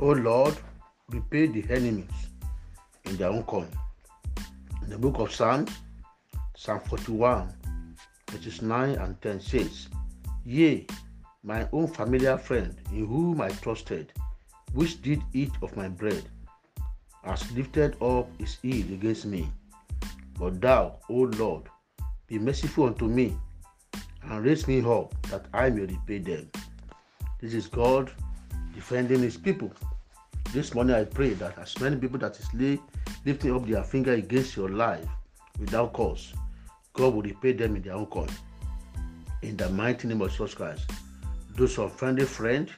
O Lord, repay the enemies in their own coin. In the book of Psalms, Psalm 41, verses 9 and 10 says, Yea, my own familiar friend, in whom I trusted, which did eat of my bread, has lifted up his heel against me. But thou, O Lord, be merciful unto me, and raise me up that I may repay them. This is God defending his people. This morning I pray that as many people that is lifting up their finger against your life without cause, God will repay them in their own coin. In the mighty name of Jesus Christ. Those offended friends,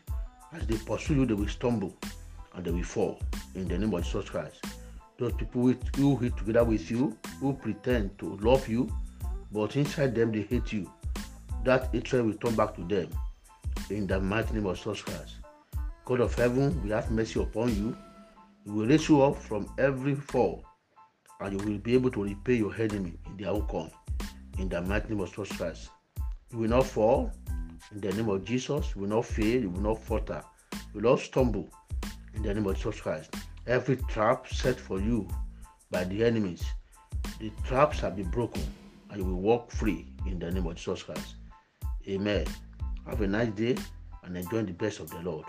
as they pursue you, they will stumble and they will fall. In the name of Jesus Christ. Those people who hit together with you, who pretend to love you, but inside them they hate you. That hatred will turn back to them. In the mighty name of Jesus Christ. God of heaven will have mercy upon you. He will raise you up from every fall, and you will be able to repay your enemy in their outcome. In the mighty name of Jesus Christ. You will not fall. In the name of Jesus, you will not fail. You will not falter. You will not stumble. In the name of Jesus Christ. Every trap set for you by the enemies, the traps shall be broken, and you will walk free in the name of Jesus Christ. Amen. Have a nice day and enjoy the best of the Lord.